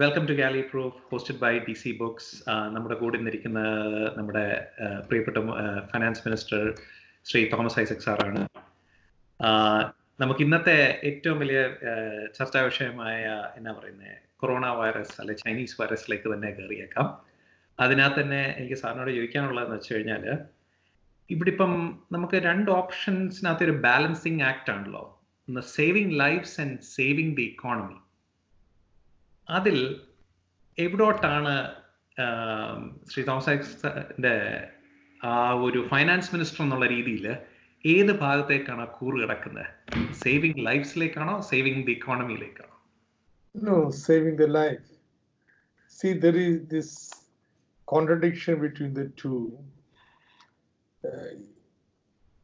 Welcome to galley proof hosted by D C books നമ്മുടെ കൂടെ നിന്നിരിക്കുന്ന നമ്മുടെ uh, പ്രിയപ്പെട്ട ഫൈനാൻസ് മിനിസ്റ്റർ ശ്രീ തോമസ് ഐസക് സാറാണ്. Uh, നമുക്ക് ഇന്നത്തെ ഏറ്റവും വലിയ uh, ചർച്ചാ വിഷയമായ എന്നാ പറയുന്നത് കൊറോണ വൈറസ് അല്ലെ ചൈനീസ് വൈറസിലേക്ക് തന്നെ കയറിയേക്കാം. അതിനകത്ത് തന്നെ എനിക്ക് സാറിനോട് ചോദിക്കാനുള്ളതെന്ന് വെച്ച് കഴിഞ്ഞാൽ ഇവിടെ ഇപ്പം നമുക്ക് രണ്ട് ഓപ്ഷൻസിനകത്ത് ഒരു ബാലൻസിങ് ആക്ട് ആണല്ലോ. Saving lives and saving the economy അതിൽ എവിടോട്ടാണ് ശ്രീ തോമസ് ഐസക്കിന്റെ ആ ഒരു ഫൈനാൻസ് മിനിസ്റ്റർ എന്നുള്ള രീതിയിൽ ഏത് ഭാഗത്തേക്കാണ് കൂറ് കിടക്കുന്നത് സേവിങ് ലൈഫ്സിലേക്കാണോ സേവിങ് ദി ഇക്കോണമിയിലേക്കാണോ No, saving the life. See, there is this contradiction between the two.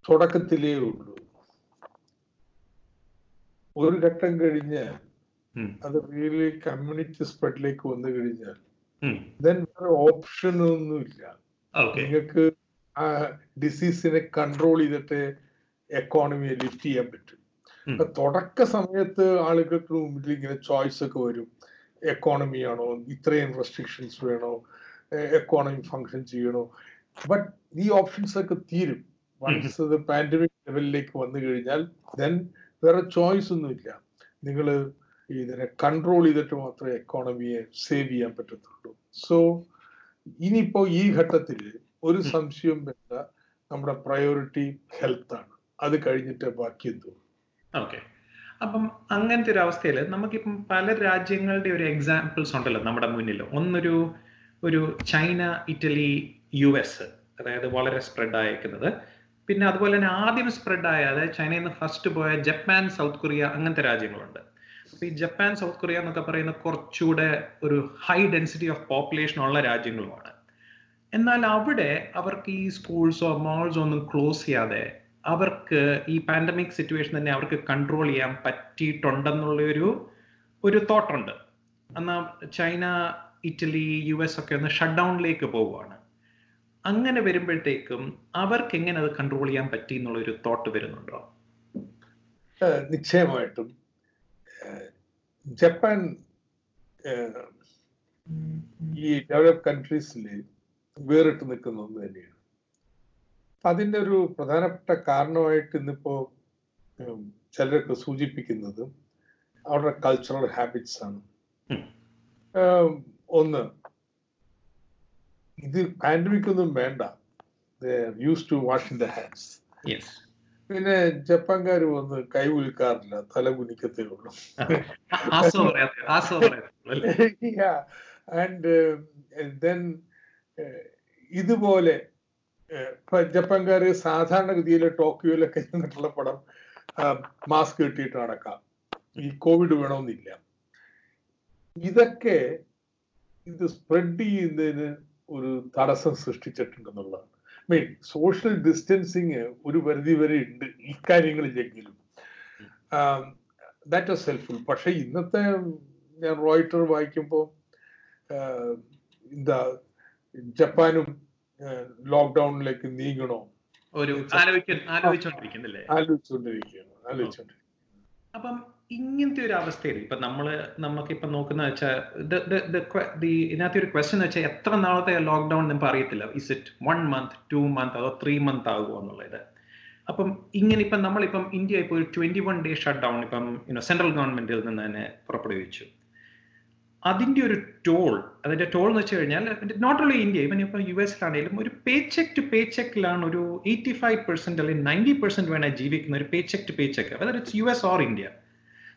തുടക്കത്തിലേ ഉള്ളൂ ഒരു ഘട്ടം കഴിഞ്ഞ് അത് റിയലി കമ്മ്യൂണിറ്റി സ്പ്രെഡിലേക്ക് വന്നു കഴിഞ്ഞാൽ ദെൻ വേറെ ഓപ്ഷൻ ഒന്നുമില്ല. നിങ്ങൾക്ക് ആ ഡിസീസിനെ കൺട്രോൾ ചെയ്തിട്ട് എക്കോണമിയെ ലിഫ്റ്റ് ചെയ്യാൻ പറ്റും. തുടക്ക സമയത്ത് ആളുകൾക്ക് മുമ്പിൽ ഇങ്ങനെ ചോയ്സ് ഒക്കെ വരും. എക്കോണമി ആണോ? ഇത്രയും റെസ്ട്രിക്ഷൻസ് വേണോ? എക്കോണമി ഫങ്ഷൻ ചെയ്യണോ? ബട്ട് ഈ ഓപ്ഷൻസ് ഒക്കെ തീരും. വൺസ് പാൻഡമിക് ലെവലിലേക്ക് വന്നു കഴിഞ്ഞാൽ ദെൻ വേറെ ചോയ്സ് ഒന്നുമില്ല. നിങ്ങൾ ഇതിനെ കൺട്രോൾ ചെയ്തിട്ട് മാത്രമേ എക്കോണമിയെ സേവ് ചെയ്യാൻ പറ്റത്തുള്ളൂ. സോ ഇനിയിപ്പോ ഈ ഘട്ടത്തിൽ ഒരു. സംശയം വേണ്ട. നമ്മുടെ പ്രയോറിറ്റി ഹെൽത്ത് ആണ്. അത് കഴിഞ്ഞിട്ട് ബാക്കി എന്തോ ഓക്കെ അപ്പം അങ്ങനത്തെ ഒരു അവസ്ഥയിൽ നമുക്കിപ്പം പല രാജ്യങ്ങളുടെ ഒരു എക്സാമ്പിൾസ് ഉണ്ടല്ലോ നമ്മുടെ മുന്നിൽ. ഒന്നൊരു ഒരു ചൈന ഇറ്റലി യു എസ് അതായത് വളരെ സ്പ്രെഡ് ആയിരിക്കുന്നത് പിന്നെ അതുപോലെ തന്നെ ആദ്യം സ്പ്രെഡ് ആയ അതായത് ചൈനയിൽ നിന്ന് ഫസ്റ്റ് പോയ ജപ്പാൻ സൗത്ത് കൊറിയ അങ്ങനത്തെ രാജ്യങ്ങളുണ്ട്. അപ്പൊ ഈ ജപ്പാൻ സൗത്ത് കൊറിയ എന്നൊക്കെ പറയുന്ന കുറച്ചുകൂടെ ഒരു ഹൈ ഡെൻസിറ്റി ഓഫ് പോപ്പുലേഷൻ ഉള്ള രാജ്യങ്ങളുമാണ്. എന്നാൽ അവിടെ അവർക്ക് ഈ സ്കൂൾസോ മോൾസോ ഒന്നും ക്ലോസ് ചെയ്യാതെ അവർക്ക് ഈ പാൻഡമിക് സിറ്റുവേഷൻ തന്നെ അവർക്ക് കൺട്രോൾ ചെയ്യാൻ പറ്റിയിട്ടുണ്ടെന്നുള്ള ഒരു ഒരു തോട്ടുണ്ട് എന്നാൽ ചൈന ഇറ്റലി യു എസ് ഒക്കെ ഒന്ന് ഷട്ട് ഡൗണിലേക്ക് പോവുകയാണ്. അങ്ങനെ വരുമ്പോഴത്തേക്കും അവർക്ക് എങ്ങനെ അത് കൺട്രോൾ ചെയ്യാൻ പറ്റി എന്നുള്ള ഒരു തോട്ട് വരുന്നുണ്ടോ നിശ്ചയമായിട്ടും. ജപ്പാൻ ഈ ഡെവലപ്പ് കൺട്രീസിൽ വേറിട്ട് നിൽക്കുന്ന ഒന്ന് തന്നെയാണ്. അതിന്റെ ഒരു പ്രധാനപ്പെട്ട കാരണമായിട്ട് ഇന്നിപ്പോ ഉം, ചിലരൊക്കെ സൂചിപ്പിക്കുന്നത് അവരുടെ കൾച്ചറൽ ഹാബിറ്റ്സ് ആണ്. ഒന്ന് ഇത് പാൻഡമിക് ഒന്നും വേണ്ട. Use to washing the hands പിന്നെ ജപ്പാൻകാർ വന്ന് കൈ കുലുക്കാറില്ല തല കുനിക്കത്തേ ഉള്ളൂ. and uh, uh, ഇതുപോലെ ജപ്പാൻകാർ ഇപ്പൊ ജപ്പാൻകാര് സാധാരണഗതിയിൽ ടോക്കിയോയിലൊക്കെ ചെന്നിട്ടുള്ള പടം മാസ്ക് കിട്ടിയിട്ട് നടക്കാം. ഈ കോവിഡ് വേണമെന്നില്ല ഇതൊക്കെ ഇത് സ്പ്രെഡ് ചെയ്യുന്നതിന് ഒരു തടസ്സം സൃഷ്ടിച്ചിട്ടുണ്ടെന്നുള്ളതാണ്. മീൻ സോഷ്യൽ ഡിസ്റ്റൻസിങ് ഒരു പരിധി വരെ ഉണ്ട് ഇക്കാര്യങ്ങളിലെങ്കിലും ദാറ്റ് വാസ് ഹെൽപ്ഫുൾ പക്ഷെ ഇന്നത്തെ ഞാൻ റോയിട്ടർ വായിക്കുമ്പോൾ എന്താ ജപ്പാനും ലോക്ക്ഡൌണിലേക്ക് നീങ്ങണോ? ഒരു ആലോചിച്ചോണ്ടിരിക്കുന്നു ആലോചിച്ചുകൊണ്ടിരിക്കുകയാണ് അപ്പം ഇങ്ങനത്തെ ഒരു അവസ്ഥയിൽ ഇപ്പൊ നമ്മൾ നമുക്കിപ്പം നോക്കുന്ന വെച്ചാൽ ഇതിനകത്ത് ഒരു ക്വസ്റ്റ്യൻ വെച്ചാൽ എത്ര നാളത്തെ ലോക്ക്ഡൌൺ നമുക്ക് അറിയത്തില്ല is it one month two month അതോ ത്രീ മന്ത് ആകുമോ എന്നുള്ളത്. അപ്പം ഇങ്ങനെ ഇപ്പം നമ്മളിപ്പം ഇന്ത്യ ഇപ്പോൾ ഒരു twenty one day shut down ഇപ്പം സെൻട്രൽ ഗവൺമെന്റിൽ നിന്ന് തന്നെ പുറപ്പെടുവിച്ചു. അതിന്റെ ഒരു ടോൾ അതിന്റെ ടോൾ എന്ന് വെച്ച് കഴിഞ്ഞാൽ നോട്ട് ഓൺലി ഇന്ത്യ ഇവൻ ഇപ്പം യു എസിലാണെങ്കിലും ഒരു പേ ചെക്ക് ടു പേ ചെക്കിലാണ് ഒരു എയ്റ്റി ഫൈവ് പെർസെന്റ് അല്ലെങ്കിൽ നയന്റി പെർസെന്റ് വേണേൽ ജീവിക്കുന്ന ഒരു pay check to pay check അതായത് it's U S or India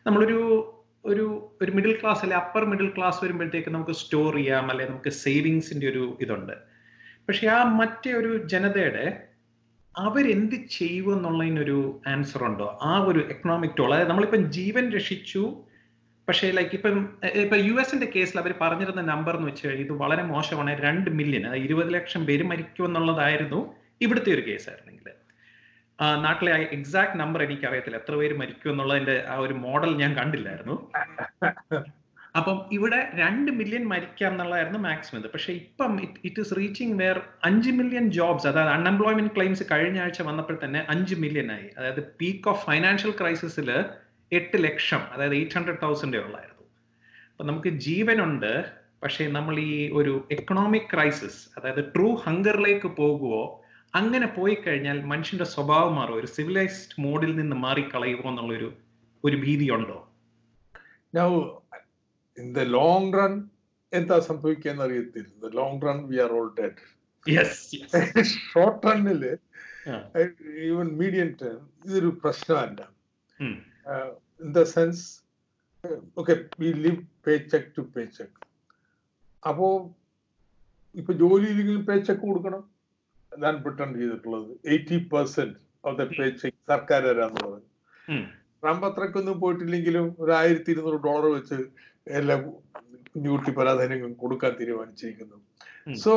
നമ്മളൊരു ഒരു ഒരു മിഡിൽ ക്ലാസ് അല്ലെ അപ്പർ മിഡിൽ ക്ലാസ് വരുമ്പോഴത്തേക്ക് നമുക്ക് സ്റ്റോർ ചെയ്യാം അല്ലെ നമുക്ക് സേവിങ്സിന്റെ ഒരു ഇതുണ്ട്. പക്ഷെ ആ മറ്റേ ഒരു ജനതയുടെ അവരെന്ത് ചെയ്യുമെന്നുള്ളതിനൊരു ആൻസർ ഉണ്ടോ? ആ ഒരു എക്കണോമിക് ടോൾ അതായത് നമ്മളിപ്പം ജീവൻ രക്ഷിച്ചു. പക്ഷേ ലൈക്ക് ഇപ്പം ഇപ്പൊ യു എസിന്റെ കേസിൽ അവർ പറഞ്ഞിരുന്ന നമ്പർ എന്ന് വെച്ച് കഴിഞ്ഞാൽ ഇത് വളരെ മോശമാണ്. രണ്ട് മില്യൺ ഇരുപത് ലക്ഷം പേര് മരിക്കും എന്നുള്ളതായിരുന്നു ഇവിടുത്തെ ഒരു കേസ് ആയിരുന്നെങ്കിൽ. നാട്ടിലെ എക്സാക്ട് നമ്പർ എനിക്ക് അറിയത്തില്ല എത്ര പേര് മരിക്കും എന്നുള്ളതിന്റെ ആ ഒരു മോഡൽ ഞാൻ കണ്ടില്ലായിരുന്നു. അപ്പം ഇവിടെ രണ്ട് മില്യൺ മരിക്കാം എന്നുള്ളതായിരുന്നു മാക്സിമം ഇത്. പക്ഷെ ഇപ്പം ഇറ്റ് ഇസ് റീച്ചിങ് വേർ അഞ്ച് മില്യൺ ജോബ്സ് അതായത് അൺഎംപ്ലോയ്മെന്റ് ക്ലെയിംസ് കഴിഞ്ഞ ആഴ്ച വന്നപ്പോൾ തന്നെ അഞ്ച് മില്യൺ ആയി. അതായത് പീക്ക് ഓഫ് ഫൈനാൻഷ്യൽ ക്രൈസിസിൽ എട്ട് ലക്ഷം അതായത് എയ്റ്റ് ഹൺഡ്രഡ് തൗസൻഡേ ഉള്ളായിരുന്നു. അപ്പൊ നമുക്ക് ജീവനുണ്ട് പക്ഷേ നമ്മൾ ഈ ഒരു എക്കണോമിക് ക്രൈസിസ് അതായത് ട്രൂ ഹങ്കറിലേക്ക് പോകുവോ അങ്ങനെ പോയി കഴിഞ്ഞാൽ മനുഷ്യന്റെ സ്വഭാവം മാറും. ഒരു സിവിലൈസ്ഡ് മോഡിൽ നിന്ന് മാറിക്കളയുമോ എന്നുള്ളൊരു ഒരു ഭീതിയുണ്ടോ? Now in the long run എന്താ സംഭവിക്കാന്ന് അറിയത്തില്ല. Long run we are all dead short റണ്ണിൽ even medium term ഇതൊരു പ്രശ്നമല്ല. In the sense okay we live pay check to pay check അപ്പോ ഇപ്പൊ ജോലിയിലെങ്കിലും പേ ചെക്ക് കൊടുക്കണം. ഞാൻ പ്രിട്ടൻഡ് ചെയ്തിട്ടുള്ളത്. Eighty percent of the pay check സർക്കാർ തരാന്നുള്ളത് ട്രംപ് അത്രക്കൊന്നും പോയിട്ടില്ലെങ്കിലും ഒരു ആയിരത്തി ഇരുന്നൂറ് ഡോളർ വെച്ച് എല്ലാ കുഞ്ഞുകുട്ടി പരാധീനങ്ങളും കൊടുക്കാൻ തീരുമാനിച്ചിരിക്കുന്നു. സോ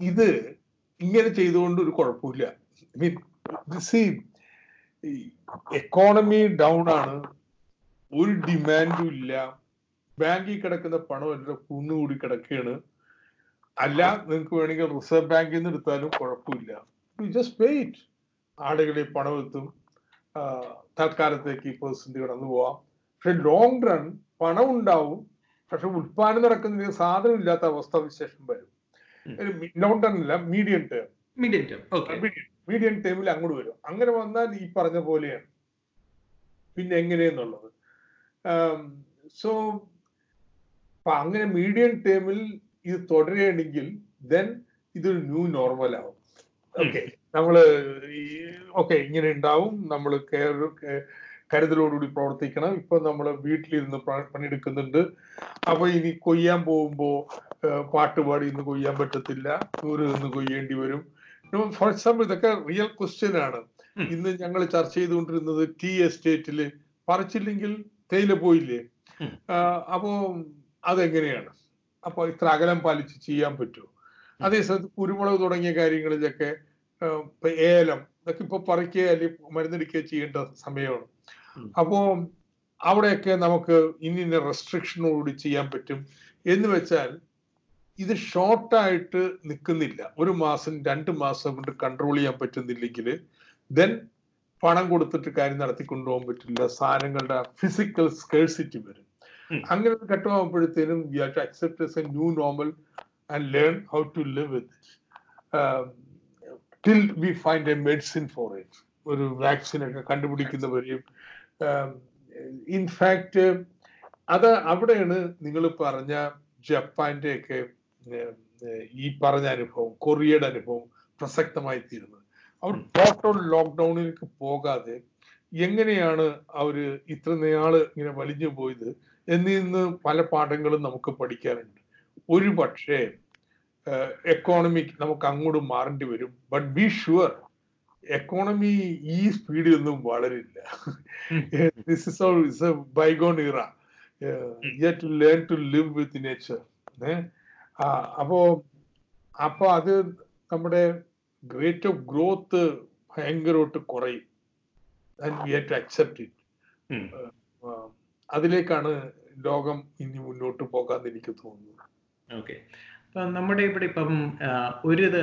ഇത് ഇങ്ങനെ ചെയ്തുകൊണ്ട് ഒരു കുഴപ്പമില്ല. മീൻ സി എക്കോണമി ഡൗൺ ആണ്. ഒരു ഡിമാൻഡും ഇല്ല. ബാങ്കിൽ കിടക്കുന്ന പണം എല്ലാം കുന്നുകൂടി കിടക്കുകയാണ്. അല്ല നിങ്ങൾക്ക് വേണമെങ്കിൽ റിസർവ് ബാങ്കിൽ നിന്ന് എടുത്താലും കുഴപ്പമില്ല. ജസ്റ്റ് വെയിറ്റ് ആളുകളെ പണം എത്തും. തൽക്കാലത്തേക്ക് ഈ പേഴ്സന്റ് കടന്നു പോവാം. പക്ഷെ ലോങ് റൺ പണം ഉണ്ടാവും. പക്ഷെ ഉൽപാദനം നടക്കുന്നില്ല സാധനം ഇല്ലാത്ത അവസ്ഥ വിശേഷം വരും. ലോങ് ടേം അല്ല medium term medium term medium ടേമിൽ അങ്ങോട്ട് വരും. അങ്ങനെ വന്നാൽ ഈ പറഞ്ഞ പോലെയാണ്. പിന്നെ എങ്ങനെയെന്നുള്ളത്? സോ അങ്ങനെ മീഡിയം ടേമിൽ ഇത് തുടരുകയാണെങ്കിൽ ദെൻ ഇതൊരു ന്യൂ നോർമൽ ആവും. ഓക്കെ നമ്മൾ ഓക്കെ ഇങ്ങനെ ഉണ്ടാവും. നമ്മൾ കരുതലോടുകൂടി പ്രവർത്തിക്കണം. ഇപ്പൊ നമ്മൾ വീട്ടിലിരുന്ന് പണിയെടുക്കുന്നുണ്ട്. അപ്പൊ ഇനി കൊയ്യാൻ പോകുമ്പോ പാട്ടുപാടി ഇന്ന് കൊയ്യാൻ പറ്റത്തില്ല. ദൂരെ നിന്ന് കൊയ്യേണ്ടി വരും. ഫോർ എക്സാമ്പിൾ ഇതൊക്കെ റിയൽ ക്വസ്റ്റ്യൻ ആണ്. ഇന്ന് ഞങ്ങൾ ചർച്ച ചെയ്തുകൊണ്ടിരുന്നത് ടീ എസ്റ്റേറ്റിൽ പറിച്ചില്ലെങ്കിൽ തേയില പോയില്ലേ? അപ്പോ അതെങ്ങനെയാണ്? അപ്പൊ ഇത്ര അകലം പാലിച്ച് ചെയ്യാൻ പറ്റുമോ? അതേസമയത്ത് കുരുമുളക് തുടങ്ങിയ കാര്യങ്ങളിലൊക്കെ ഏലം ഇതൊക്കെ ഇപ്പൊ പറിക്കുക അല്ലെങ്കിൽ മരുന്നടിക്കുക ചെയ്യേണ്ട സമയമാണ്. അപ്പോ അവിടെയൊക്കെ നമുക്ക് ഇനി റെസ്ട്രിക്ഷനോടുകൂടി ചെയ്യാൻ പറ്റും എന്ന് വെച്ചാൽ ഇത് ഷോർട്ടായിട്ട് നിൽക്കുന്നില്ല. ഒരു മാസം രണ്ട് മാസം കൊണ്ട് കൺട്രോൾ ചെയ്യാൻ പറ്റുന്നില്ലെങ്കിൽ ദെൻ പണം കൊടുത്തിട്ട് കാര്യം നടത്തി കൊണ്ടുപോകാൻ പറ്റില്ല. സാധനങ്ങളുടെ ഫിസിക്കൽ സ്കേഴ്സിറ്റി വരും. അങ്ങനെ ഒരു ഘട്ടമാകുമ്പോഴത്തേനും we have to accept as a new normal and learn how to live with till we find a medicine for it ഒരു വാക്സിൻ ഒക്കെ കണ്ടുപിടിക്കുന്നവരെയും ഇൻഫാക്ട് അത് അവിടെയാണ് നിങ്ങൾ പറഞ്ഞ ജപ്പാന്റെ ഒക്കെ ഈ പറഞ്ഞ അനുഭവം കൊറിയയുടെ അനുഭവം പ്രസക്തമായി തീരുന്നത്. അവർ ടോട്ടൽ ലോക്ക്ഡൌണിലേക്ക് പോകാതെ എങ്ങനെയാണ് അവർ ഇത്ര നാൾ ഇങ്ങനെ വലിഞ്ഞു പോയത്? എന്നിൽ നിന്ന് പല പാഠങ്ങളും നമുക്ക് പഠിക്കാനുണ്ട് ഒരു പക്ഷേ എക്കോണമിക് നമുക്ക് അങ്ങോട്ട് മാറേണ്ടി വരും. ബട്ട് ബി ഷുവർ എക്കോണമി ഈ സ്പീഡിൽ ഒന്നും വളരില്ല. This is is a bygone era to learn to live with nature അപ്പോ അപ്പോ അത് നമ്മുടെ ഗ്രേറ്റ് ഓഫ് ഗ്രോത്ത് ഭയങ്കരമായിട്ട് കുറയും. And we have to accept it അതിലേക്കാണ് ലോകം ഇനി മുന്നോട്ട് പോകാന്ന് എനിക്ക് തോന്നുന്നു ഓക്കെ. നമ്മുടെ ഇവിടെ ഇപ്പം ഒരു ഇത്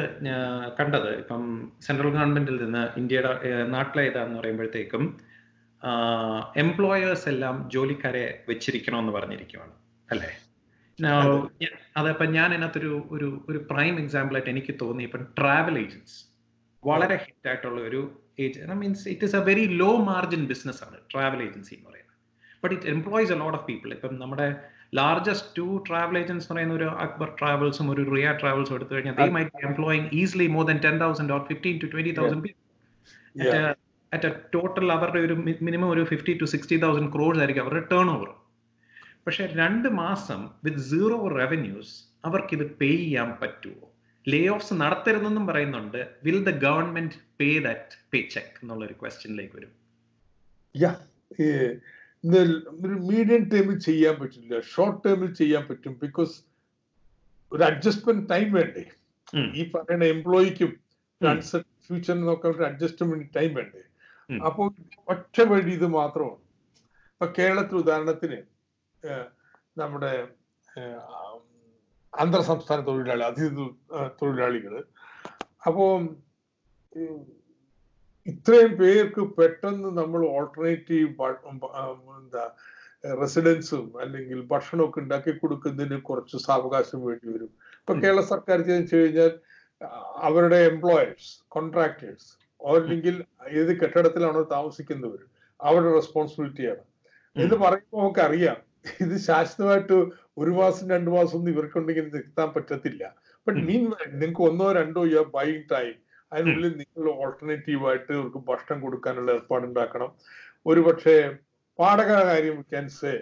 കണ്ടത് ഇപ്പം സെൻട്രൽ ഗവൺമെന്റിൽ നിന്ന് ഇന്ത്യയുടെ നാട്ടിലെ ഇതാന്ന് പറയുമ്പോഴത്തേക്കും എംപ്ലോയേഴ്സ് എല്ലാം ജോലിക്കാരെ വെച്ചിരിക്കണമെന്ന് പറഞ്ഞിരിക്കുവാണ്. അല്ലേ? അതപ്പം ഞാൻ അതിനകത്തൊരു ഒരു ഒരു പ്രൈം എക്സാമ്പിൾ ആയിട്ട് എനിക്ക് തോന്നി. ഇപ്പം ട്രാവൽ ഏജൻസ് വളരെ ഹിറ്റ് ആയിട്ടുള്ള ഒരു ഏജൻ means it is a very low margin business ആണ് ട്രാവൽ ഏജൻസി എന്ന് പറയുന്നത്. But it employs a lot of people ഇപ്പം നമ്മുടെ ലാർജസ്റ്റ് ടു ട്രാവൽ ഏജൻസ് എന്ന് പറയുന്ന ഒരു അക്ബർ ട്രാവൽസും ഒരു റിയ ട്രാവൽസും എടുത്തു കഴിഞ്ഞാൽ they might be employing easily more than ten thousand or fifteen to twenty thousand people at a total അവരുടെ ഒരു മിനിമം ഒരു fifty to sixty thousand crores ആയിരിക്കും അവരുടെ ടേൺ ഓവർ പക്ഷെ രണ്ട് മാസം വിത്ത് സീറോ റവന്യൂസ് അവർക്ക് ഇത് പേ ചെയ്യാൻ പറ്റുമോ ലേ ഓഫ്സ് നടത്തരുതെന്നും പറയുന്നുണ്ട്. Will the government pay that pay check എന്നുള്ള ഒരു ക്വസ്റ്റ്യനിലേക്ക് വരും ഒരു മീഡിയം ടേമിൽ ചെയ്യാൻ പറ്റില്ല. ഷോർട്ട് ടേമിൽ ചെയ്യാൻ പറ്റും. ബിക്കോസ് ഒരു അഡ്ജസ്റ്റ്മെന്റ് ടൈം വേണ്ടേ? ഈ പറയുന്ന എംപ്ലോയിക്കും ഫ്യൂച്ചർ നോക്കാൻ ഒരു അഡ്ജസ്റ്റ്മെന്റ് ടൈം വേണ്ടേ? അപ്പോൾ ഒറ്റ വഴി ഇത് മാത്രമാണ്. ഇപ്പൊ കേരളത്തിൽ ഉദാഹരണത്തിന് നമ്മുടെ അന്തർ സംസ്ഥാന തൊഴിലാളി അതിഥി തൊഴിലാളികൾ അപ്പോ ഇത്രയും പേർക്ക് പെട്ടെന്ന് നമ്മൾ ഓൾട്ടർനേറ്റീവ് എന്താ റെസിഡൻസും അല്ലെങ്കിൽ ഭക്ഷണമൊക്കെ ഉണ്ടാക്കി കൊടുക്കുന്നതിന് കുറച്ച് സാവകാശം വേണ്ടി വരും. ഇപ്പൊ കേരള സർക്കാർ വെച്ച് കഴിഞ്ഞാൽ അവരുടെ എംപ്ലോയേഴ്സ് കോൺട്രാക്ടേഴ്സ് അല്ലെങ്കിൽ ഏത് കെട്ടിടത്തിലാണോ താമസിക്കുന്നവർ അവരുടെ റെസ്പോൺസിബിലിറ്റിയാണ് എന്ന് പറയുമ്പോൾ നമുക്ക് അറിയാം ഇത് ശാശ്വതമായിട്ട് ഒരു മാസം രണ്ടു മാസം ഒന്നും ഇവർക്കുണ്ടെങ്കിൽ നിർത്താൻ പറ്റത്തില്ല. ബട്ട് മീൻ നിങ്ങൾക്ക് ഒന്നോ രണ്ടോ ഇയർ ബൈങ് ടൈം അതിനുള്ളിൽ നിങ്ങൾ ഓൾട്ടർനേറ്റീവ് ആയിട്ട് ഇവർക്ക് ഭക്ഷണം കൊടുക്കാനുള്ള ഏർപ്പാടുണ്ടാക്കണം ഒരുപക്ഷെ പാടക കാര്യം ക്യാൻസേ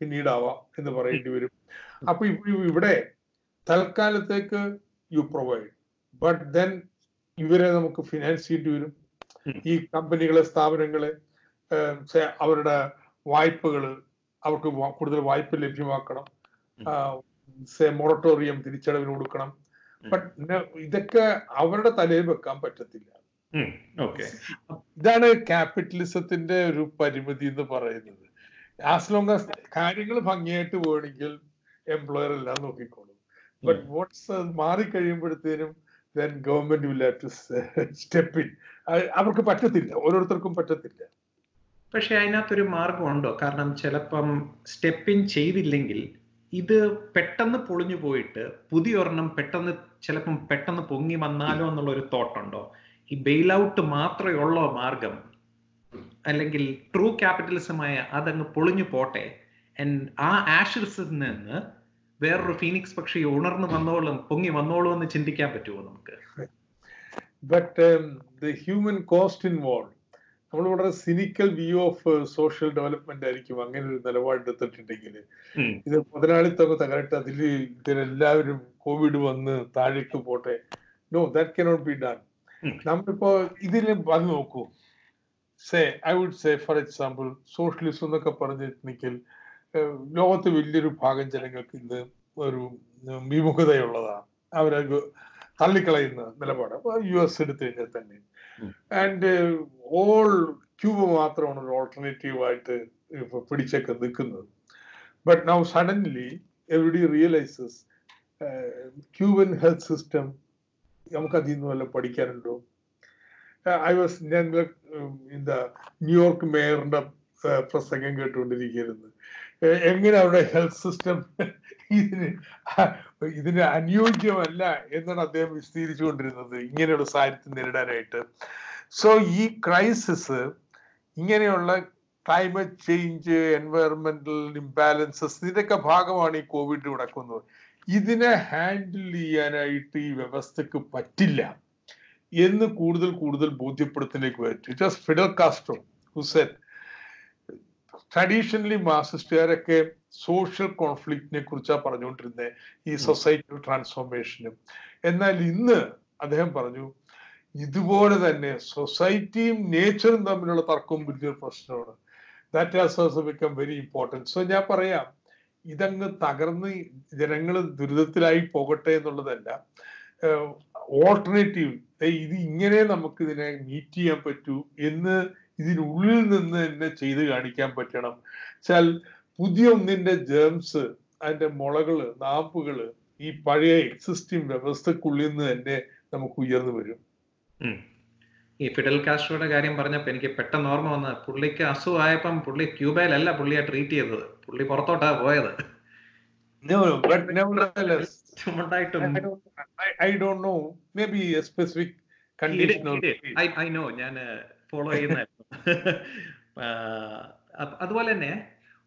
പിന്നീടാവാം എന്ന് പറയേണ്ടി വരും. അപ്പൊ ഇവിടെ തൽക്കാലത്തേക്ക് യു പ്രൊവൈഡ് ബട്ട് ദെൻ ഇവരെ നമുക്ക് ഫിനാൻസ് ചെയ്യേണ്ടി വരും. ഈ കമ്പനികളെ സ്ഥാപനങ്ങളെ അവരുടെ വായ്പകൾ അവർക്ക് കൂടുതൽ വായ്പ ലഭ്യമാക്കണം. മൊറട്ടോറിയം തിരിച്ചടവിന് കൊടുക്കണം. ബട്ട് ഇതൊക്കെ അവരുടെ തലയിൽ വെക്കാൻ പറ്റത്തില്ല. ഇതാണ് ക്യാപിറ്റലിസത്തിന്റെ ഒരു പരിമിതി എന്ന് പറയുന്നത്. ആസ് ലോങ് ആസ് കാര്യങ്ങൾ ഭംഗിയായിട്ട് പോകണമെങ്കിൽ എംപ്ലോയർ എല്ലാം നോക്കിക്കോളും. But what's മാറിക്കഴിയുമ്പോഴത്തേനും then government will have to step in അവർക്ക് പറ്റത്തില്ല. ഓരോരുത്തർക്കും പറ്റത്തില്ല. പക്ഷെ അതിനകത്തൊരു മാർഗമുണ്ടോ? കാരണം ചിലപ്പം സ്റ്റെപ്പ് ഇൻ ചെയ്തില്ലെങ്കിൽ ഇത് പെട്ടെന്ന് പൊളിഞ്ഞു പോയിട്ട് പുതിയൊരെണ്ണം പെട്ടെന്ന് ചിലപ്പം പെട്ടെന്ന് പൊങ്ങി വന്നാലോ എന്നുള്ള ഒരു തോട്ടുണ്ടോ? ഈ ബെയിൽ ഔട്ട് മാത്രമേ ഉള്ളോ മാർഗം? അല്ലെങ്കിൽ ട്രൂ ക്യാപിറ്റലിസമായ അതങ്ങ് പൊളിഞ്ഞു പോട്ടെ? ആ ആഷിൽസിൽ നിന്ന് വേറൊരു ഫീനിക്സ് പക്ഷി ഉണർന്നു വന്നോളും പൊങ്ങി വന്നോളും എന്ന് ചിന്തിക്കാൻ പറ്റുമോ നമുക്ക്? ബട്ട് ഹ്യൂമൻ കോസ്റ്റ് ഇൻവോൾവ് നമ്മൾ വളരെ cynical view of social development ആയിരിക്കും അങ്ങനെ ഒരു നിലപാടെടുത്തിട്ടുണ്ടെങ്കിൽ ഇത് മുതലാളിത്തൊക്കെ തകരട്ടെ അതിൽ ഇതിലെല്ലാവരും കോവിഡ് വന്ന് താഴേക്ക് പോട്ടെ. No that cannot be done നമ്മളിപ്പോ ഇതിൽ വന്ന് നോക്കൂ. Say I would say for example socialism എന്നൊക്കെ പറഞ്ഞിട്ടുണ്ടെങ്കിൽ ലോകത്ത് വലിയൊരു ഭാഗം ജനങ്ങൾക്ക് ഇന്ന് ഒരു വിമുഖതയുള്ളതാണ്. അവരത് തള്ളിക്കളയുന്ന നിലപാട്. യു എസ് എടുത്തു കഴിഞ്ഞാൽ തന്നെ. ആൻഡ് ഓൾ ക്യൂബ മാത്രമാണ് ഒരു ഓൾട്ടർനേറ്റീവ് ആയിട്ട് ഇപ്പൊ പിടിച്ചൊക്കെ നിൽക്കുന്നത്. But now suddenly everybody realises Cuban health system നമുക്ക് അതിൽ നിന്ന് വല്ല പഠിക്കാനുണ്ടോ? ഐ വാസ് ഞാൻ എന്താ ന്യൂയോർക്ക് മേയറിന്റെ പ്രസംഗം കേട്ടുകൊണ്ടിരിക്കുന്നത് എങ്ങനെ അവരുടെ ഹെൽത്ത് സിസ്റ്റം ഇതിന് ഇതിന് അനുയോജ്യമല്ല എന്നാണ് അദ്ദേഹം വിശദീകരിച്ചുകൊണ്ടിരുന്നത്. ഇങ്ങനെയുള്ള സാഹചര്യത്തിൽ നേരിടാനായിട്ട്. സോ ഈ ക്രൈസിസ് ഇങ്ങനെയുള്ള ക്ലൈമറ്റ് ചേഞ്ച് എൻവയറമെന്റൽ ഇംബാലൻസസ് ഇതൊക്കെ ഭാഗമാണ് ഈ കോവിഡ് നടക്കുന്നത്. ഇതിനെ ഹാൻഡിൽ ചെയ്യാനായിട്ട് ഈ വ്യവസ്ഥക്ക് പറ്റില്ല എന്ന് കൂടുതൽ കൂടുതൽ ബോധ്യപ്പെടുത്തലേക്ക് വരും. വാസ് ഫിഡൽ കാസ്ട്രോ ഹുസെൻ ട്രഡീഷണലി മാർസിസ്റ്റുകാരൊക്കെ സോഷ്യൽ കോൺഫ്ലിക്റ്റിനെ കുറിച്ചാണ് പറഞ്ഞുകൊണ്ടിരുന്നത് ഈ സൊസൈറ്റി ട്രാൻസ്ഫോർമേഷനും എന്നാൽ ഇന്ന് അദ്ദേഹം പറഞ്ഞു ഇതുപോലെ തന്നെ സൊസൈറ്റിയും നേച്ചറും തമ്മിലുള്ള തർക്കവും വലിയൊരു പ്രശ്നമാണ്. That has also become very important so ഞാൻ പറയാം ഇതങ്ങ് തകർന്ന് ജനങ്ങൾ ദുരിതത്തിലായി പോകട്ടെ എന്നുള്ളതല്ല ഓൾട്ടർനേറ്റീവ് ഇത് ഇങ്ങനെ നമുക്ക് ഇതിനെ മീറ്റ് ചെയ്യാൻ പറ്റൂ എന്ന് ഇതിനുള്ളിൽ നിന്ന് തന്നെ ചെയ്ത് കാണിക്കാൻ പറ്റണം. വെച്ചാൽ പുതിയ ഒന്നിന്റെ ജേംസ് അതിന്റെ മുളകൾ നാപ്പുകൾ ഈ പഴയ എക്സിസ്റ്റിംഗ് വ്യവസ്ഥക്കുള്ളിൽ നിന്ന് തന്നെ നമുക്ക് ഉയർന്നു വരും. ഈ ഫിഡൽ കാസ്ട്രോയുടെ കാര്യം പറഞ്ഞപ്പോ എനിക്ക് പെട്ടെന്ന് ഓർമ്മ വന്നത് പുള്ളിക്ക് അസുഖമായപ്പം പുള്ളി ക്യൂബയിലല്ല പുള്ളിയെ ട്രീറ്റ് ചെയ്തത്. പുള്ളി പുറത്തോട്ടാ പോയത്. I do know may be specific I know ഞാൻ ഫോളോ ചെയ്യുന്നായിരുന്നു അതുപോലെ തന്നെ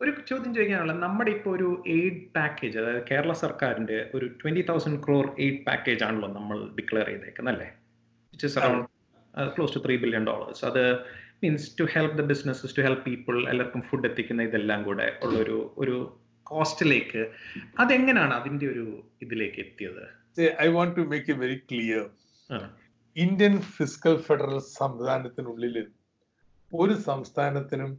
ഒരു ചോദ്യം ചോദിക്കാനുള്ള നമ്മുടെ ഇപ്പോൾ ഒരു എയ്ഡ് പാക്കേജ് അതായത് കേരള സർക്കാരിന്റെ ഒരു twenty thousand crore aid package ആണല്ലോ നമ്മൾ ഡിക്ലെയർ ചെയ്തേക്കുന്നത് അല്ലേ? Which is around close to three billion dollars അത് means to help the businesses to help people എല്ലാവർക്കും ഫുഡ് എത്തിക്കുന്ന ഇതെല്ലാം കൂടെ ഉള്ളൊരു ഒരു കോസ്റ്റിലേക്ക് അതെങ്ങനെയാണ് അതിന്റെ ഒരു ഇതിലേക്ക് എത്തിയത്? I want to make a very clear Indian fiscal federal സംവിധാനത്തിനുള്ളിൽ ഒരു സംസ്ഥാനത്തിനും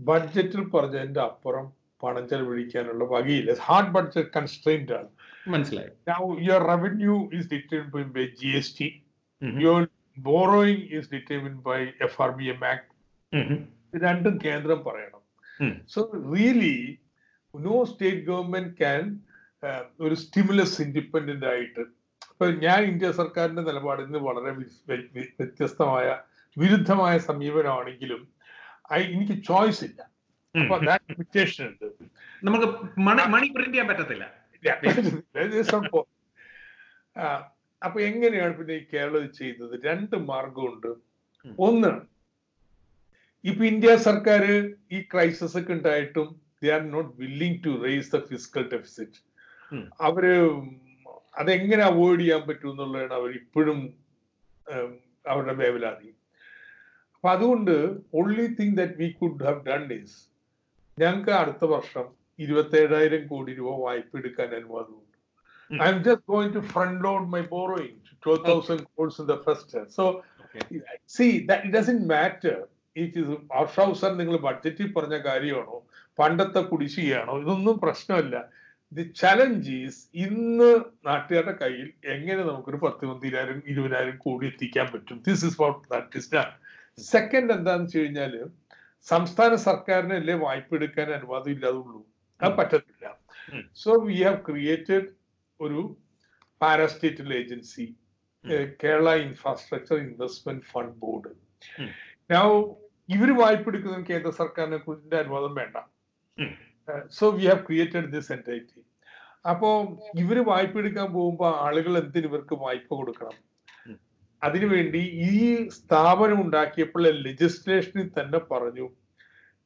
ബഡ്ജറ്റിൽ പറഞ്ഞതിന്റെ അപ്പുറം പണം ചെലവഴിക്കാനുള്ള വകയില്ല. ഹാർഡ് ബഡ്ജറ്റ് കൺസ്ട്രെയിന്റ് ആണ്. മനസ്സിലായി. Your revenue is determined by G S T your borrowing is determined by F R B M act രണ്ടും കേന്ദ്രം പറയണം. So really no state government can ഒരു സ്റ്റിമുലസ് ഇൻഡിപെൻഡന്റ് ആയിട്ട് ഞാൻ ഇന്ത്യ സർക്കാരിന്റെ നിലപാടിൽ നിന്ന് വളരെ വ്യത്യസ്തമായ വിരുദ്ധമായ സമീപനമാണെങ്കിലും എനിക്ക് ചോയ്സ് ഇല്ല. അപ്പൊ ലിമിറ്റേഷൻ ഉണ്ട്. നമുക്ക് മണി പ്രിന്റ് ചെയ്യാൻ പറ്റത്തില്ല. അപ്പൊ എങ്ങനെയാണ് പിന്നെ ഈ കേരളം ചെയ്യുന്നത്? രണ്ട് മാർഗമുണ്ട്. ഒന്ന് ഇപ്പൊ ഇന്ത്യ സർക്കാർ ഈ ക്രൈസിസ് ഒക്കെ ഉണ്ടായിട്ടും they are not willing to raise the fiscal deficit അവർ അതെങ്ങനെ അവോയ്ഡ് ചെയ്യാൻ പറ്റും എന്നുള്ളതാണ് അവർ ഇപ്പോഴും അവരുടെ വേവലാതി. അപ്പൊ അതുകൊണ്ട് only thing that we could have done is ഞങ്ങൾക്ക് അടുത്ത വർഷം ഇരുപത്തേഴായിരം കോടി രൂപ വായ്പ എടുക്കാൻ അനുവാദമുണ്ട്. I'm just going to front load my borrowing two thousand crores in the first so see that doesn't matter it is ഹർഷൌസർ നിങ്ങൾ ബഡ്ജറ്റിൽ പറഞ്ഞ കാര്യമാണോ പണ്ടത്തെ കുടിശ്ശികയാണോ ഇതൊന്നും പ്രശ്നമല്ല. ദി ചലഞ്ച് ഈസ് ഇന്ന് നാട്ടുകാരുടെ കയ്യിൽ എങ്ങനെ നമുക്കൊരു പത്ത് പന്തിരായിരം ഇരുപതിനായിരം കോടി എത്തിക്കാൻ പറ്റും? This is what that is then second എന്താന്ന് വെച്ച് കഴിഞ്ഞാൽ സംസ്ഥാന സർക്കാരിനല്ലേ വായ്പ എടുക്കാൻ അനുവാദം ഇല്ലാതുള്ളൂ. അത് പറ്റത്തില്ല. സോ വി ഹാവ് ക്രിയേറ്റഡ് ഒരു parastatal agency Kerala infrastructure investment fund board. ഞാൻ ഇവർ വായ്പ എടുക്കുന്ന കേന്ദ്ര സർക്കാരിനെ കുറിച്ചിന്റെ അനുവാദം വേണ്ട? So we have created this entity അപ്പോ ഇവർ വായ്പ എടുക്കാൻ പോകുമ്പോൾ ആളുകൾ എന്തിന് ഇവർക്ക് വായ്പ കൊടുക്കണം? അതിനുവേണ്ടി ഈ സ്ഥാപനം ഉണ്ടാക്കിയപ്പോൾ ലെജിസ്ലേഷനിൽ തന്നെ പറഞ്ഞു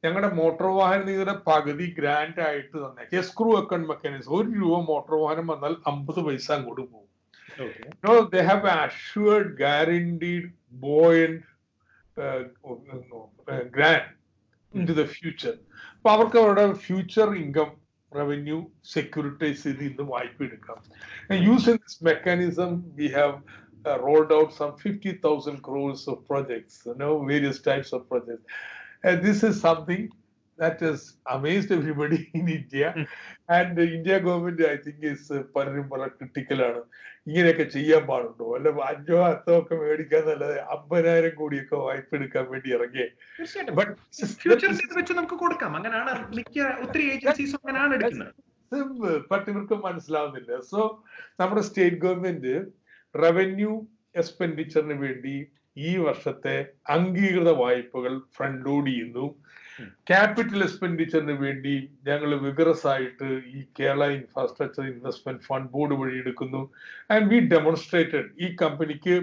ഞങ്ങളുടെ മോട്ടോർ വാഹന നികുതിയുടെ പകുതി ഗ്രാൻഡ് ആയിട്ട് തന്നെ എസ്ക്രൂ അക്കൗണ്ട് മെക്കാനിസം ഒരു രൂപ മോട്ടോർ വാഹനം വന്നാൽ അമ്പത് പൈസ അങ്ങോട്ട് പോകും. No they have assured guaranteed beyond grand in to the future അപ്പൊ അവർക്ക് അവരുടെ ഫ്യൂച്ചർ ഇൻകം റവന്യൂ സെക്യൂരിറ്റൈസ് ചെയ്ത് ഇന്ന് വായ്പ എടുക്കാം using this mechanism we have uh, rolled out some 50,000 crores of projects, you know, various types of projects. And this is something that has amazed everybody in India. And the India government, I think, is പലരും വളരെ ക്രിട്ടിക്കലാണ് ഇങ്ങനെയൊക്കെ ചെയ്യാൻ പാടുണ്ടോ? അല്ല അഞ്ചോ അത്തോ ഒക്കെ മേടിക്കാൻ നല്ലത് അമ്പതിനായിരം കോടിയൊക്കെ വായ്പ എടുക്കാൻ വേണ്ടി ഇറങ്ങിയേ. ഫ്യൂച്ചർ വെച്ച് നമുക്ക് കൊടുക്കാം. അങ്ങനെയാണ് മിക്ക ഒത്തിരി ഏജൻസീസും അങ്ങനെയാണ് എടുക്കുന്നത്. ബട്ട് ഇവർക്ക് മനസ്സിലാവുന്നില്ല. സോ നമ്മുടെ സ്റ്റേറ്റ് ഗവൺമെന്റ് റവന്യൂ എക്സ്പെൻഡിച്ചറിന് വേണ്ടി ഈ വർഷത്തെ അംഗീകൃത വായ്പകൾ ഫ്രണ്ട് ലോഡ് ചെയ്യുന്നു. ക്യാപിറ്റൽ എക്സ്പെൻഡിച്ചറിന് വേണ്ടി ഞങ്ങൾ ആയിട്ട് ഈ Kerala infrastructure investment fund board വഴി എടുക്കുന്നു. ആൻഡ് വി ഡെമോൺസ്ട്രേറ്റഡ് ഈ കമ്പനിക്ക്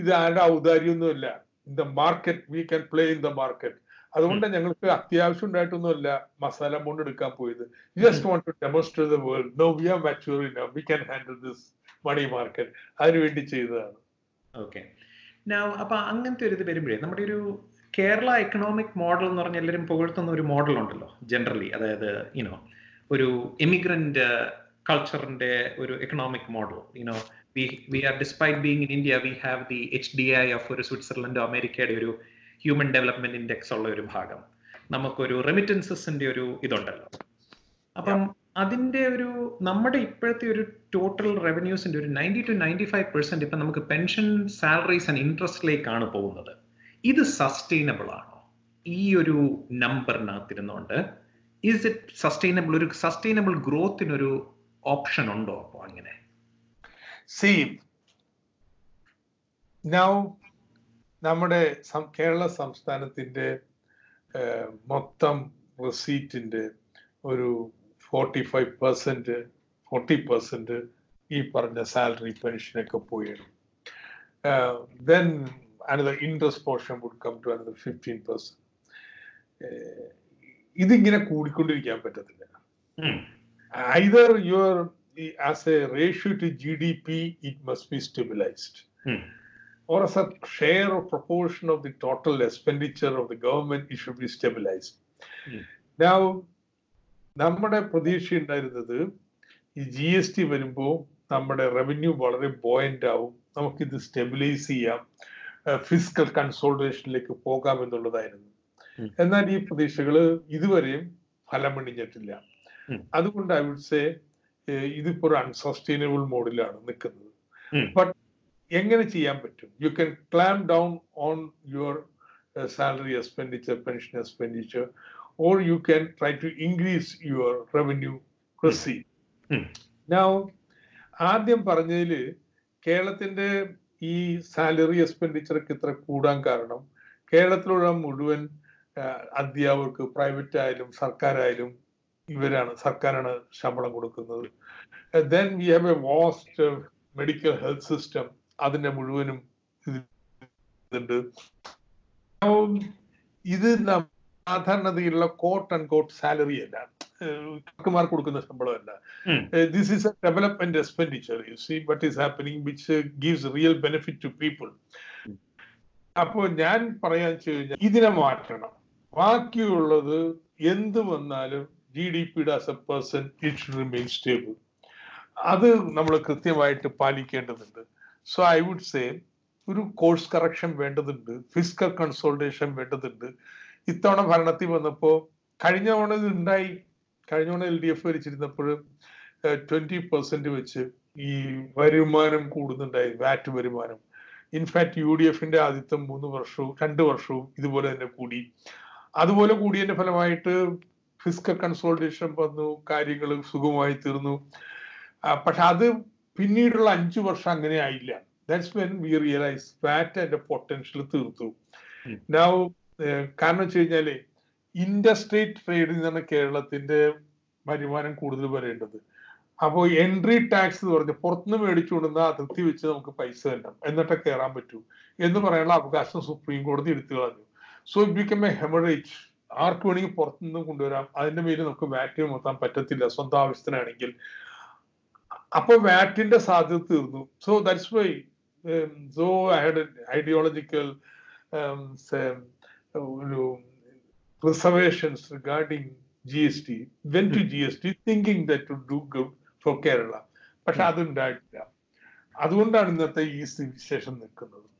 ഇത് ആരുടെ ഔദാര്യമൊന്നുമില്ല. In the market we can play in the market അതുകൊണ്ട് ഞങ്ങൾക്ക് അത്യാവശ്യം ഉണ്ടായിട്ടൊന്നുമല്ല മസാല ബോണ്ട് എടുക്കാൻ പോയത്. Just want to demonstrate the world no we are mature in we can handle this money market അതിനുവേണ്ടി ചെയ്തതാണ്. ഓക്കെ അപ്പൊ അങ്ങനത്തെ ഒരു ഇത് വരുമ്പോഴേ നമ്മുടെ ഒരു കേരള എക്കണോമിക് മോഡൽ എന്ന് പറഞ്ഞാൽ എല്ലാവരും പുകഴ്ത്തുന്ന ഒരു മോഡൽ ഉണ്ടല്ലോ ജനറലി അതായത് യുനോ ഒരു എമിഗ്രന്റ് കൾച്ചറിന്റെ ഒരു economic model you know we we are despite being in India we have the H D I of ഒരു സ്വിറ്റ്സർലൻഡോ അമേരിക്കയുടെ ഒരു ഹ്യൂമൻ ഡെവലപ്മെന്റ് ഇൻഡെക്സ് ഉള്ള ഒരു ഭാഗം. നമുക്കൊരു റെമിറ്റൻസസിന്റെ ഒരു ഇതുണ്ടല്ലോ. അപ്പം അതിന്റെ ഒരു നമ്മുടെ ഇപ്പോഴത്തെ ഒരു ടോട്ടൽ റവന്യൂസിന്റെ ഒരു ninety to ninety five percent ഇപ്പം നമുക്ക് പെൻഷൻ സാലറീസ് ആൻഡ് ഇൻട്രസ്റ്റിലേക്കാണ് പോകുന്നത്. ഇത് സസ്റ്റൈനബിൾ ആണോ? ഈ ഒരു നമ്പറിനകത്തിരുന്നുകൊണ്ട് ഇസ് ഇറ്റ് സസ്റ്റൈനബിൾ ഒരു സസ്റ്റൈനബിൾ ഗ്രോത്തിനൊരു ഓപ്ഷൻ ഉണ്ടോ അപ്പോ അങ്ങനെ? സി നൗ നമ്മുടെ കേരള സംസ്ഥാനത്തിന്റെ മൊത്തം റെസീറ്റിന്റെ ഒരു forty five percent forty percent ഈ പറഞ്ഞ സാലറി പെൻഷനൊക്കെ പോയിരുന്നു another interest portion would come to another fifteen percent ഇതിങ്ങനെ കൂടിക്കൊണ്ടിരിക്കാൻ പറ്റത്തില്ല. Either your as a ratio to G D P it must be stabilised or as a share or proportion of the total expenditure of the government, it should be stabilized. Mm. Now, നമ്മുടെ പ്രതീക്ഷ ഉണ്ടായിരുന്നത് ഈ G S T വരുമ്പോൾ നമ്മുടെ revenue വളരെ ബോയന്റ് ആവും. നമുക്കിത് stabilise ചെയ്യാം. ഫിസിക്കൽ കൺസോൾട്ടേഷനിലേക്ക് പോകാം എന്നുള്ളതായിരുന്നു. എന്നാൽ ഈ പ്രതീക്ഷകൾ ഇതുവരെയും ഫലമണിഞ്ഞിട്ടില്ല. അതുകൊണ്ട് ഐ വുഡ് സേ ഇതിപ്പോ ഒരു അൺസസ്റ്റൈനബിൾ മോഡിലാണ് നിൽക്കുന്നത്. ബട്ട് എങ്ങനെ ചെയ്യാൻ പറ്റും? You can calm down on your salary expenditure pension expenditure or you can try to increase your revenue receive now ആദ്യം പറഞ്ഞതിൽ കേരളത്തിന്റെ ഈ സാലറി എക്സ്പെൻഡിച്ചറൊക്കെ ഇത്ര കൂടാൻ കാരണം കേരളത്തിലുള്ള മുഴുവൻ അധ്യാപകർക്ക് പ്രൈവറ്റ് ആയാലും സർക്കാരായാലും ഇവരാണ് സർക്കാരാണ് ശമ്പളം കൊടുക്കുന്നത്. Then we have a vast medical health system അതിന്റെ മുഴുവനും ഇത് സാധാരണതയുള്ള കോട്ട് ആൻഡ് കോട്ട് സാലറി അല്ല. ഡോക്ടർമാർക്ക് കൊടുക്കുന്ന ശമ്പളമല്ല. This is a development expenditure you see what is happening which gives real benefit to people അപ്പോൾ ഞാൻ പറയാൻ വെച്ച് കഴിഞ്ഞാൽ ഇതിനെ മാറ്റണം. ബാക്കിയുള്ളത് എന്ത് വന്നാലും ജി ഡി പിയുടെ as a person it should remain stable അത് നമ്മൾ കൃത്യമായിട്ട് പാലിക്കേണ്ടതുണ്ട്. സോ ഐ വുഡ് സേ ഒരു കോഴ്സ് കറക്ഷൻ വേണ്ടതുണ്ട് ഫിസിക്കൽ കൺസോൾട്ടേഷൻ വേണ്ടതുണ്ട്. ഇത്തവണ ഭരണത്തിൽ വന്നപ്പോൾ കഴിഞ്ഞ തവണ ഇത് ഉണ്ടായി കഴിഞ്ഞ തവണ എൽ ഡി എഫ് ഭരിച്ചിരുന്നപ്പോൾ ട്വന്റി പെർസെന്റ് വെച്ച് ഈ വരുമാനം കൂടുന്നുണ്ടായി വാറ്റ് വരുമാനം. ഇൻഫാക്ട് യു ഡി എഫിന്റെ ആദ്യത്തെ മൂന്ന് വർഷവും രണ്ട് വർഷവും ഇതുപോലെ തന്നെ കൂടി. അതുപോലെ കൂടിയതിന്റെ ഫലമായിട്ട് ഫിസ്കൽ കൺസോൾട്ടേഷൻ വന്നു കാര്യങ്ങൾ സുഖമായി തീർന്നു. പക്ഷെ അത് പിന്നീടുള്ള അഞ്ചു വർഷം അങ്ങനെ ആയില്ല. That's when we realise VAT അതിന്റെ പൊട്ടൻഷ്യൽ തീർത്തു. നൗ കാരണം വെച്ച് കഴിഞ്ഞാൽ ഇൻഡസ്ട്രേറ്റ് ട്രേഡിൽ നിന്നാണ് കേരളത്തിന്റെ വരുമാനം കൂടുതൽ വരേണ്ടത്. അപ്പോൾ എൻട്രി ടാക്സ് എന്ന് പറഞ്ഞ പുറത്തുനിന്ന് മേടിച്ചു കൊണ്ടുവന്ന അതിർത്തി വെച്ച് നമുക്ക് പൈസ തരണം എന്നിട്ടേ കയറാൻ പറ്റൂ എന്ന് പറയാനുള്ള അവകാശം സുപ്രീം കോടതി എടുത്തു കളഞ്ഞു. So it become a haemorrhage ആർക്ക് വേണമെങ്കിൽ പുറത്തുനിന്ന് കൊണ്ടുവരാം. അതിന്റെ മേലിൽ നമുക്ക് വാറ്റ് നിർത്താൻ പറ്റത്തില്ല. സ്വന്തം ആവശ്യത്തിനാണെങ്കിൽ. അപ്പൊ വാറ്റിന്റെ സാധ്യത തീർന്നു. So that's why so I ideological ഒരു regarding G S T went to G S T thinking that to do good പക്ഷെ അതുണ്ടായിട്ടില്ല അതുകൊണ്ടാണ് ഇന്നത്തെ ഈ സിറ്റുവേഷൻ നിൽക്കുന്നത്.